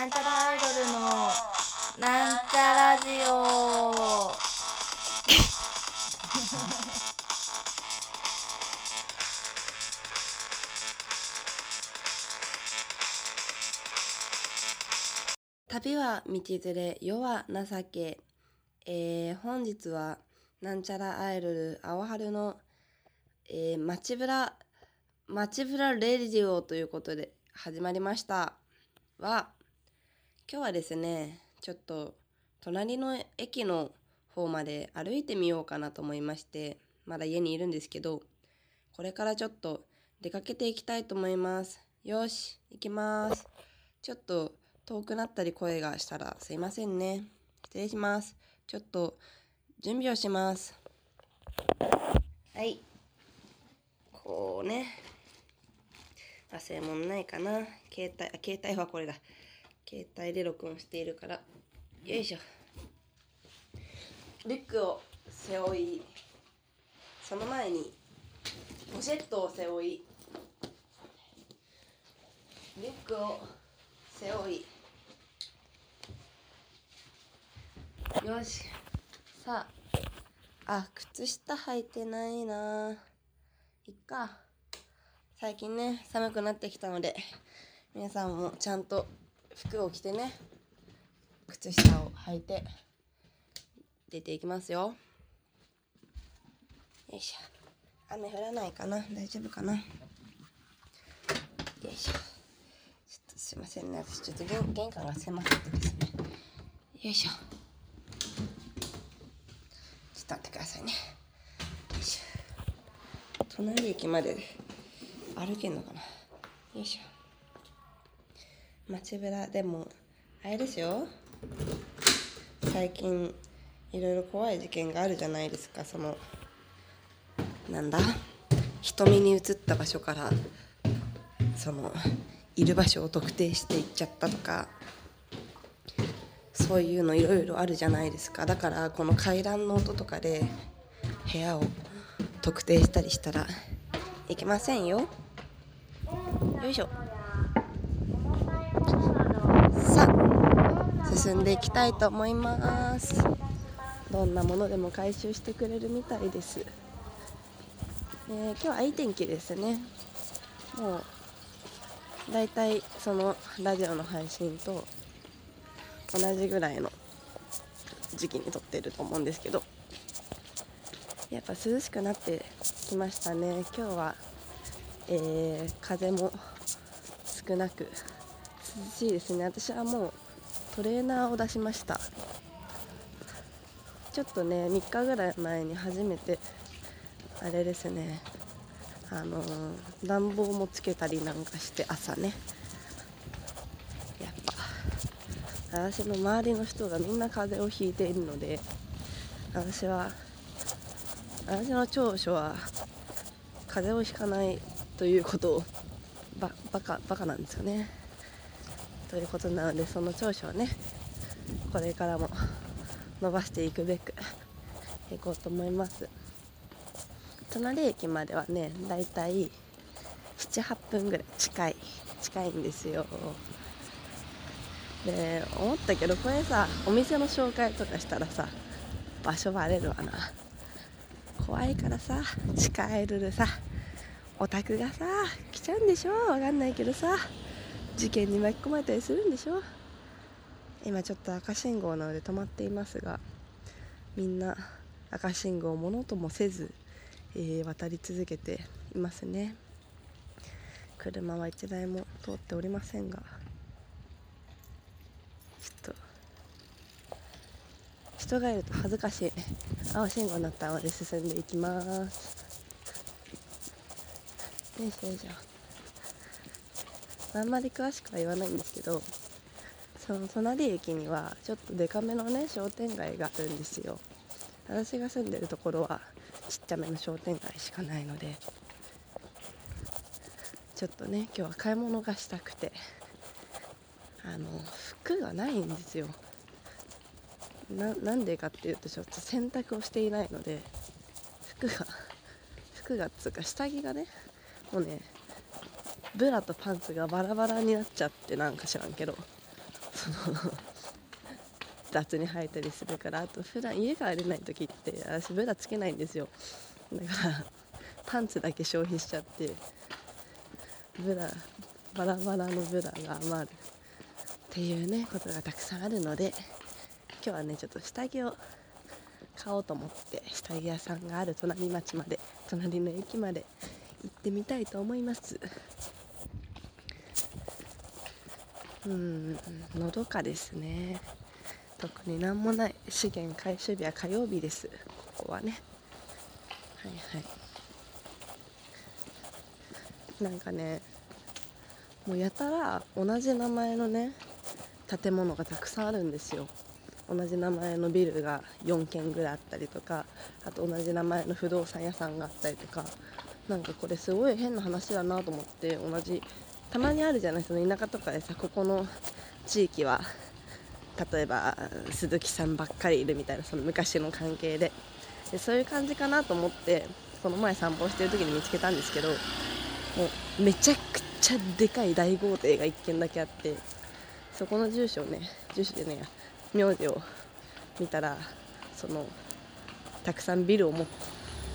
なんちゃらアイドルのなんちゃラジオ。旅は道連れ世は情け。えー、本日はなんちゃらアイドル青春の、えー、街ブラ街ブラレディオということで始まりました。は今日はですねちょっと隣の駅の方まで歩いてみようかなと思いましてまだ家にいるんですけどこれからちょっと出かけていきたいと思います。よし行きます。ちょっと遠くなったり声がしたらすいませんね。失礼します。ちょっと準備をします。はい。こうね。忘れ物ないかな。携帯あ携帯はこれだ。携帯で録音しているから。よいしょ。リュックを背負いその前にポシェットを背負い。リュックを背負い。よし。さあ。あ靴下履いてないな。いっか。最近ね寒くなってきたので皆さんもちゃんと服を着てね靴下を履いて出ていきますよ。よいしょ。雨降らないかな？大丈夫かな？よいしょ。ちょっとすいませんね。私ちょっと玄玄関が狭くてですね。よいしょ。ちょっと待ってくださいね。よいしょ。隣駅まで歩けんのかな？よいしょ。街ぶらでもあれですよ。最近いろいろ怖い事件があるじゃないですか。そのなんだ？瞳に映った場所からそのいる場所を特定していっちゃったとかそういうのいろいろあるじゃないですか。だからこの階段の音とかで部屋を特定したりしたらいけませんよ。よいしょさあ進んでいきたいと思います。どんなものでも回収してくれるみたいです、えー、今日はいい天気ですね。もうだいたいそのラジオの配信と同じぐらいの時期に撮ってると思うんですけど。やっぱ涼しくなってきましたね。今日は、えー、風も少なく涼しいですね。私はもうトレーナーを出しました。ちょっとね3日ぐらい前に初めてあれですね。あのー、暖房もつけたりなんかして朝ね。やっぱ私の周りの人がみんな風邪をひいているので私は私の長所は風邪をひかないということをばバカバカなんですよね。ということなのでその長所をねこれからも伸ばしていくべく行こうと思います。隣駅まではねだいたい78分ぐらい近い近いんですよ。で思ったけどこれさお店の紹介とかしたらさ場所バレるわな。怖いからさ近寄るさオタクがさ来ちゃうんでしょ？わかんないけどさ。事件に巻き込まれたりするんでしょ？今ちょっと赤信号なので止まっていますがみんな赤信号をものともせず、えー、渡り続けていますね。車は1台も通っておりませんがちょっと人がいると恥ずかしい。青信号になったので進んでいきます。よいしょよいしょ。あんまり詳しくは言わないんですけどその隣駅にはちょっとデカめのね商店街があるんですよ。私が住んでるところはちっちゃめの商店街しかないのでちょっとね今日は買い物がしたくてあの服がないんですよ。なんでかっていうとちょっと洗濯をしていないので服が服がっつうか下着がねもうねブラとパンツがバラバラになっちゃってなんか知らんけど。その雑に生えたりするからあと普段家帰れない時って私ブラつけないんですよ。だからパンツだけ消費しちゃってブラバラバラのブラが余るっていうねことがたくさんあるので今日はねちょっと下着を買おうと思って下着屋さんがある隣町まで隣の駅まで行ってみたいと思います。うんのどかですね。特になんもない資源回収日は火曜日です。ここはね。はいはい。なんかねもうやたら同じ名前のね建物がたくさんあるんですよ。同じ名前のビルが4軒ぐらいあったりとかあと同じ名前の不動産屋さんがあったりとか。なんかこれすごい変な話だなと思って同じたまにあるじゃないその田舎とかでさここの地域は例えば鈴木さんばっかりいるみたいなその昔の関係で。でそういう感じかなと思ってこの前散歩してる時に見つけたんですけどもうめちゃくちゃでかい大豪邸が1軒だけあってそこの住所をね住所でね名字を見たらそのたくさんビルを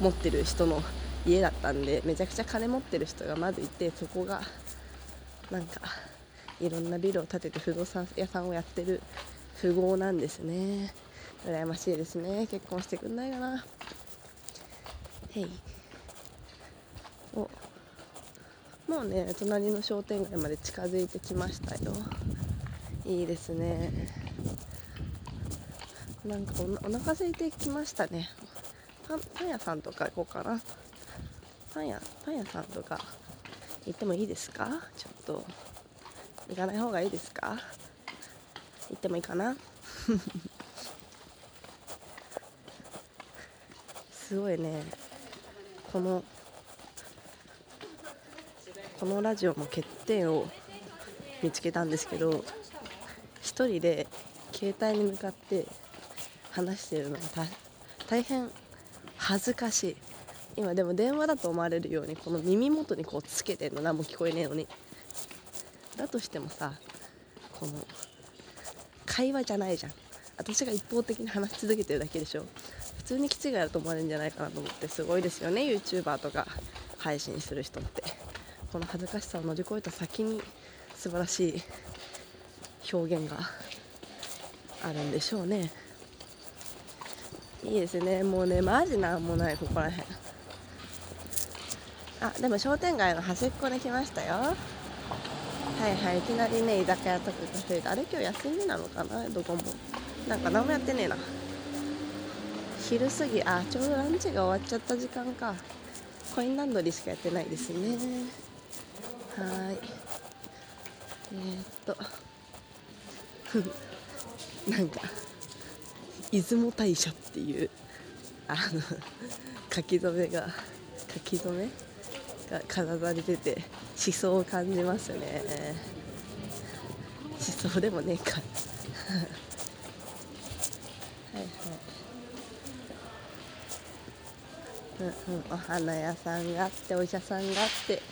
持ってる人の家だったんでめちゃくちゃ金持ってる人がまずいてそこがなんかいろんなビルを建てて不動産屋さんをやってる。富豪なんですね。羨ましいですね。結婚してくんないかな。へい。お。もうね隣の商店街まで近づいてきましたよ。いいですね。なんかおお腹空いてきましたね。パンパン屋さんとか行こうかな。パン屋パン屋さんとか。行ってもいいですか？ちょっと。行かない方がいいですか？行ってもいいかな？すごいね。このこのラジオの欠点を見つけたんですけど1人で携帯に向かって話してるのが大変恥ずかしい。今でも電話だと思われるようにこの耳元にこうつけてるの何も聞こえねえのに。だとしてもさこの会話じゃないじゃん。私が一方的に話し続けてるだけでしょ。普通に気違いだと思われるんじゃないかなと思ってすごいですよね YouTuber とか配信する人って。この恥ずかしさを乗り越えた先に素晴らしい表現があるんでしょうね。いいですね。もうねマジなんもないここら辺。あでも商店街の端っこに来ましたよ。はいはいいきなりね居酒屋とかカフェであれ今日休みなのかな？どこも。なんか何もやってねえな。昼過ぎあちょうどランチが終わっちゃった時間か。コインランドリーしかやってないですね。はい。えー、っと。なんか出雲大社っていうあの書き初めが書き初め？が飾られてて思想を感じますね。思想でもねえか。はいはい。うんうん、お花屋さんがあってお医者さんがあって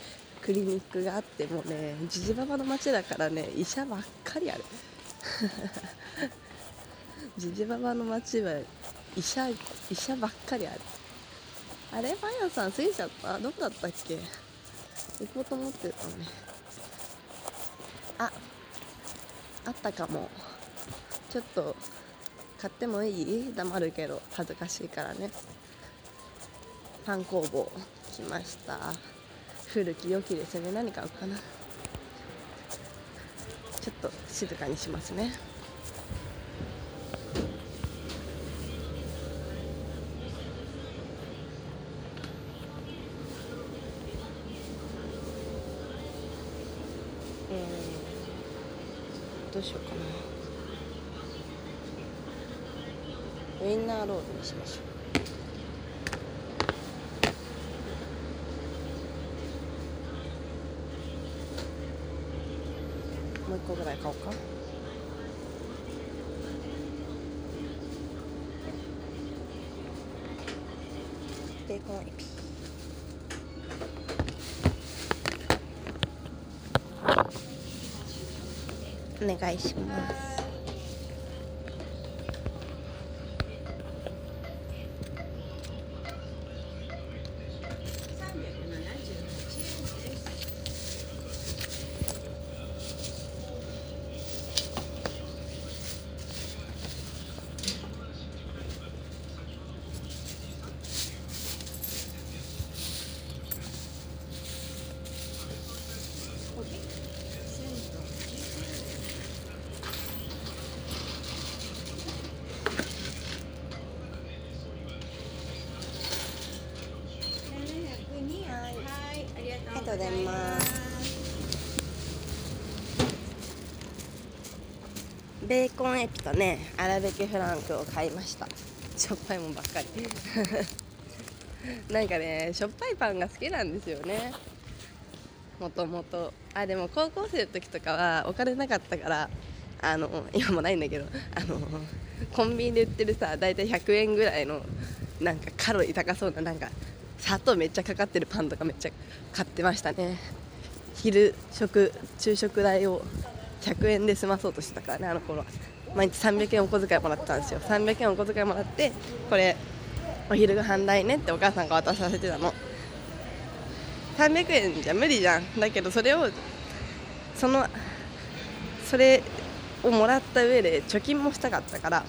クリニックがあってもうねじじばばの町だからね医者ばっかりある。じじばばの町は医者医者ばっかりある。あれパン屋さん過ぎちゃった？どこだったっけ？行こうと思ってたのね。ああったかも。ちょっと買ってもいい？黙るけど恥ずかしいからね。パン工房来ました。古き良きですね。何買うかな。ちょっと静かにしますねえー、どうしようかなウインナーロードにしましょうもう一個ぐらい買おうか。ベーコンエピ。お願いします。ベーコンエピとね粗挽きフランクを買いました。しょっぱいもんばっかり。なんかねしょっぱいパンが好きなんですよね。もともと。あでも高校生の時とかはお金なかったからあの今もないんだけどあのコンビニで売ってるさ大体100円ぐらいのなんかカロリー高そうななんか砂糖めっちゃかかってるパンとかめっちゃ買ってましたね。昼食昼食代を100円で済まそうとしてたからねあの頃。毎日300円お小遣いもらってたんですよ。300円お小遣いもらってこれお昼ご飯代ねってお母さんが渡させてたの。300円じゃ無理じゃん。だけどそれをそのそれをもらった上で貯金もしたかったから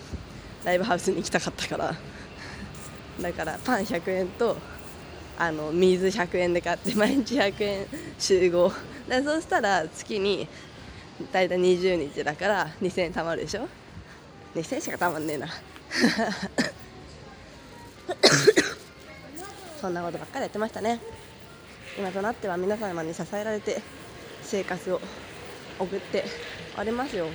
ライブハウスに行きたかったから。だからパン100円とあの水100円で買って毎日100円集合。でそうしたら月に大体20日だから2000円貯まるでしょ？2000円しか貯まんねえな。そんなことばっかりやってましたね。今となっては皆様に支えられて生活を送っておりますよ。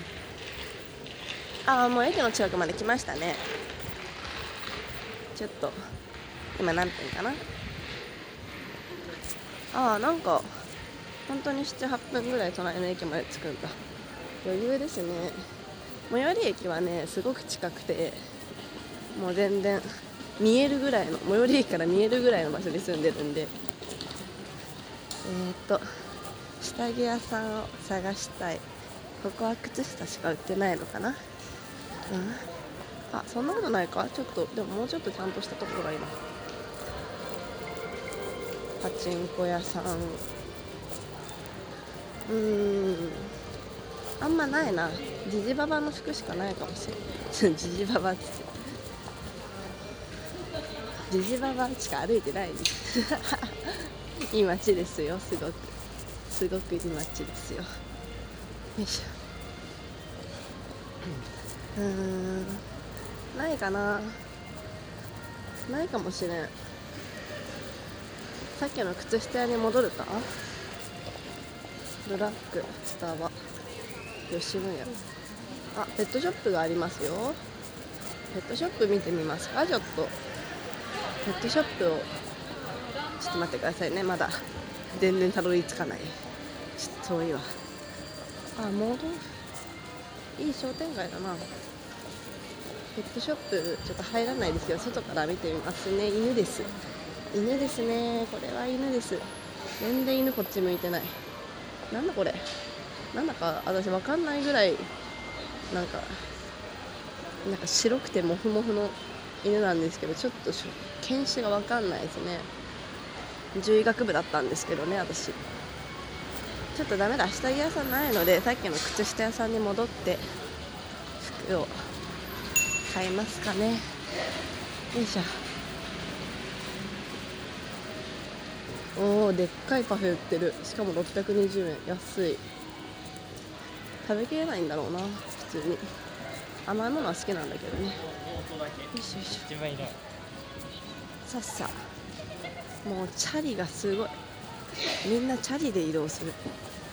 ああもう駅の近くまで来ましたね。ちょっと今何分かな？ああなんか本当に78分ぐらい隣の駅まで着くんだ。余裕ですね。最寄り駅はねすごく近くてもう全然見えるぐらいの最寄り駅から見えるぐらいの場所に住んでるんで。えー、っと下着屋さんを探したい。ここは靴下しか売ってないのかな。うん。あそんなことないか？ちょっとでももうちょっとちゃんとしたところがいいな。パチンコ屋さん。うーん。あんまないな。ジジババの服しかないかもしれない。ジジババって。ジジババしか歩いてない。いい街ですよ。すごく。すごくいい街ですよ。よいしょ。うーん。ないかな。ないかもしれん。さっきの靴下屋に戻るか？ブラックスタバ吉野家。あペットショップがありますよ。ペットショップ見てみます。かちょっと。ペットショップを。ちょっと待ってくださいね。まだ。全然たどり着かない。ちょっと遠いわ。あ戻いい商店街だな。ペットショップちょっと入らないですよ。外から見てみますね。犬です。犬ですね。これは犬です。全然犬こっち向いてない。なんだこれ？なんだか私わかんないぐらいなんかなんか白くてモフモフの犬なんですけどちょっと犬種がわかんないですね。獣医学部だったんですけどね私。ちょっとダメだ下着屋さんないのでさっきの靴下屋さんに戻って服を買いますかね。よいしょ。おおでっかいパフェ売ってる。しかも620円。安い。食べきれないんだろうな普通に。甘いものは好きなんだけどね。よいしょよいしょ。さっさ。もうチャリがすごい。みんなチャリで移動する。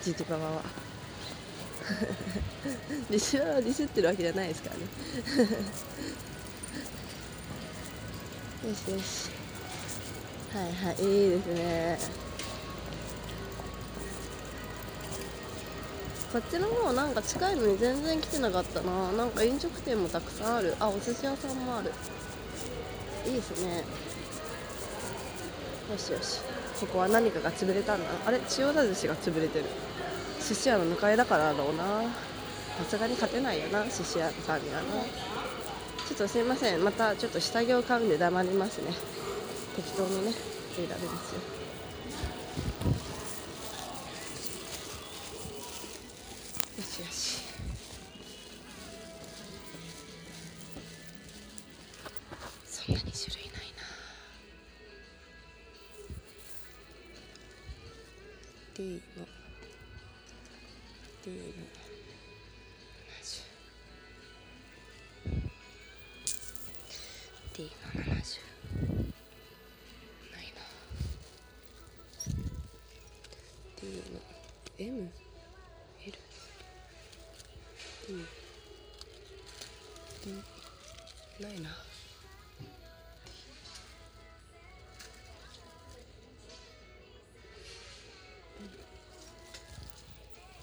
ジジババは。ディスはディスってるわけじゃないですからね。よしよしはいはいいいですね。こっちの方なんか近いのに全然来てなかったな。なんか飲食店もたくさんある。あお寿司屋さんもある。いいですね。よしよし。ここは何かが潰れたんだ。あれ千代田寿司が潰れてる。寿司屋の向かいだからだろうな。さすがに勝てないよな寿司屋さんにはな。ちょっとすいません。またちょっと下着を買うんで黙りますね。適当にね入れられですよ。M? L? D D ないな。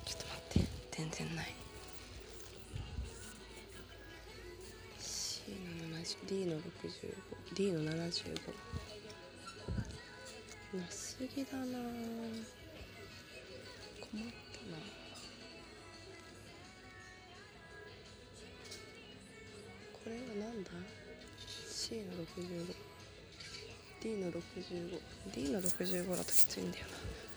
ちょっと待って。全然ない。C の 70D の 65D の75なすぎだな。困れはなんだ？C の 65D の 65D の65だときついんだよな。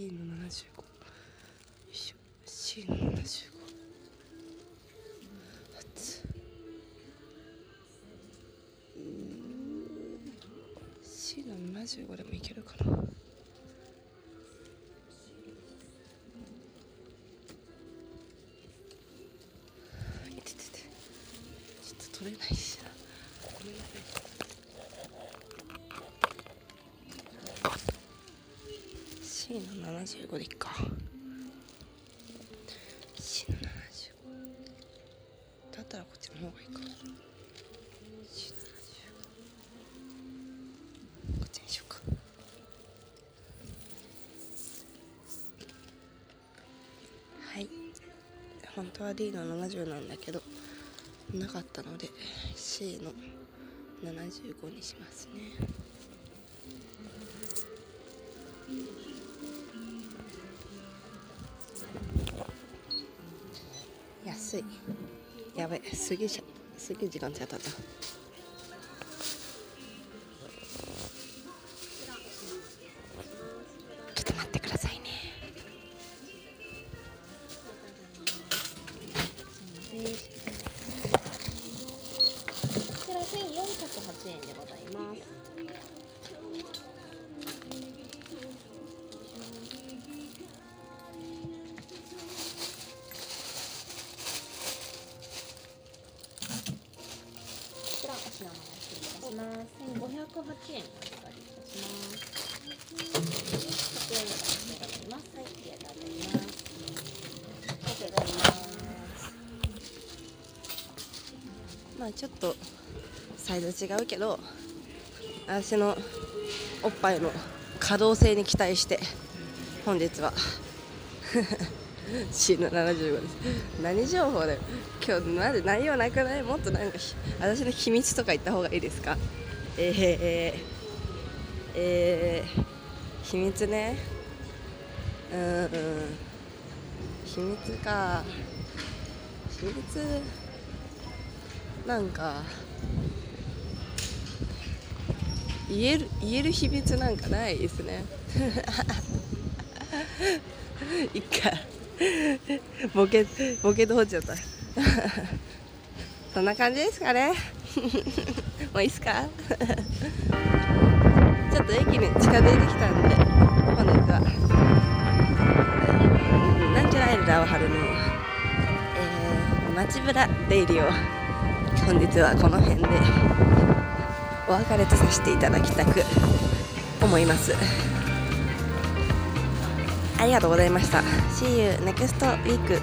B の75よいしょ C の75熱っ C の75でもいけるかな。75でいっか。C の75だったらこっちの方がいいか。C の75こっちにしようか。はい。本当は D の70なんだけどなかったので C の75にしますね。すい。やべすげえしゃすげえ時間経ったった預かりいたします。100円でございます。はい、ありがとうございます。ありがとうございます。まあちょっとサイズ違うけど私のおっぱいの可動性に期待して本日は C の75です何情報だよ今日まず内容なくない？もっとなんかひ私の秘密とか言った方がいいですか？えー、えー、え、秘密ね。うん秘密か。秘密？なんか言える言える秘密なんかないですね。いっかボケボケ通っちゃった。そんな感じですかね。もういいっすか？ちょっと駅に近づいてきたんで本日はなんちゃらエルダーを張るの、えー、街ぶらデイリーを本日はこの辺でお別れとさせていただきたく思います。ありがとうございました。See you next week